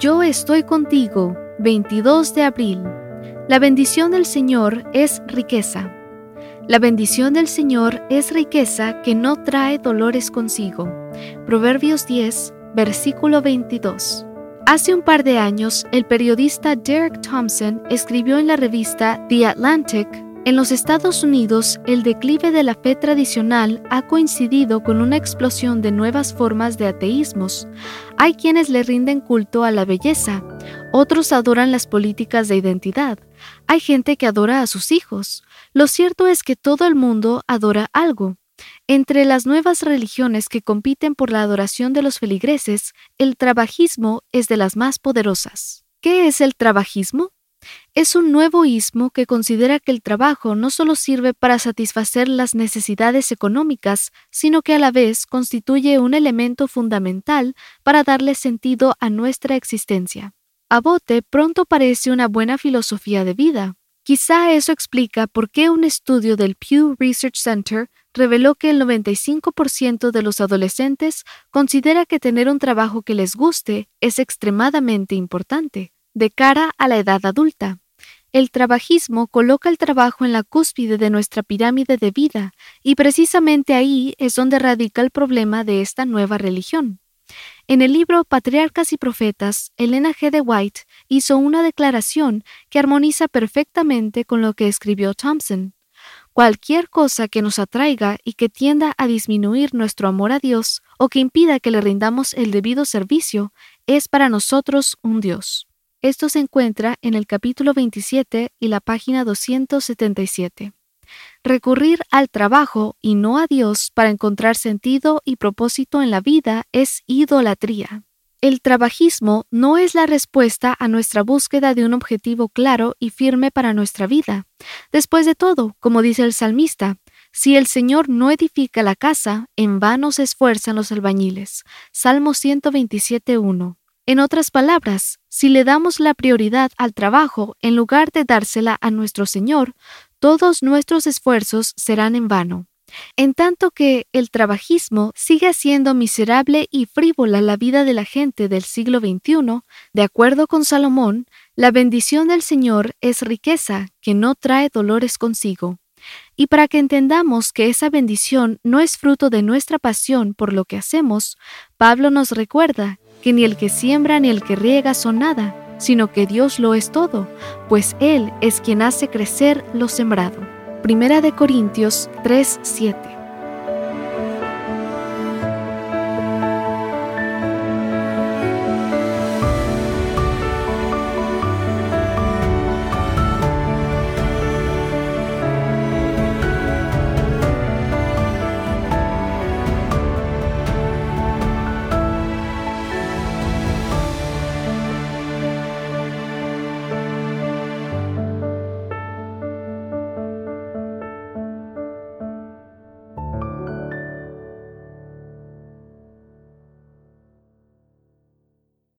Yo estoy contigo, 22 de abril. La bendición del Señor es riqueza. La bendición del Señor es riqueza que no trae dolores consigo. Proverbios 10, versículo 22. Hace un par de años, el periodista Derek Thompson escribió en la revista The Atlantic en los Estados Unidos, el declive de la fe tradicional ha coincidido con una explosión de nuevas formas de ateísmos. Hay quienes le rinden culto a la belleza, otros adoran las políticas de identidad, hay gente que adora a sus hijos. Lo cierto es que todo el mundo adora algo. Entre las nuevas religiones que compiten por la adoración de los feligreses, el trabajismo es de las más poderosas. ¿Qué es el trabajismo? Es un nuevo ismo que considera que el trabajo no solo sirve para satisfacer las necesidades económicas, sino que a la vez constituye un elemento fundamental para darle sentido a nuestra existencia. A bote pronto parece una buena filosofía de vida. Quizá eso explica por qué un estudio del Pew Research Center reveló que el 95% de los adolescentes considera que tener un trabajo que les guste es extremadamente importante de cara a la edad adulta. El trabajismo coloca el trabajo en la cúspide de nuestra pirámide de vida y precisamente ahí es donde radica el problema de esta nueva religión. En el libro Patriarcas y Profetas, Elena G. de White hizo una declaración que armoniza perfectamente con lo que escribió Thompson. Cualquier cosa que nos atraiga y que tienda a disminuir nuestro amor a Dios o que impida que le rindamos el debido servicio es para nosotros un Dios. Esto se encuentra en el capítulo 27 y la página 277. Recurrir al trabajo y no a Dios para encontrar sentido y propósito en la vida es idolatría. El trabajismo no es la respuesta a nuestra búsqueda de un objetivo claro y firme para nuestra vida. Después de todo, como dice el salmista, si el Señor no edifica la casa, en vano se esfuerzan los albañiles. Salmo 127.1. En otras palabras, si le damos la prioridad al trabajo en lugar de dársela a nuestro Señor, todos nuestros esfuerzos serán en vano. En tanto que el trabajismo sigue siendo miserable y frívola la vida de la gente del siglo XXI, de acuerdo con Salomón, la bendición del Señor es riqueza que no trae dolores consigo. Y para que entendamos que esa bendición no es fruto de nuestra pasión por lo que hacemos, Pablo nos recuerda que ni el que siembra ni el que riega son nada, sino que Dios lo es todo, pues Él es quien hace crecer lo sembrado. Primera de Corintios 3:7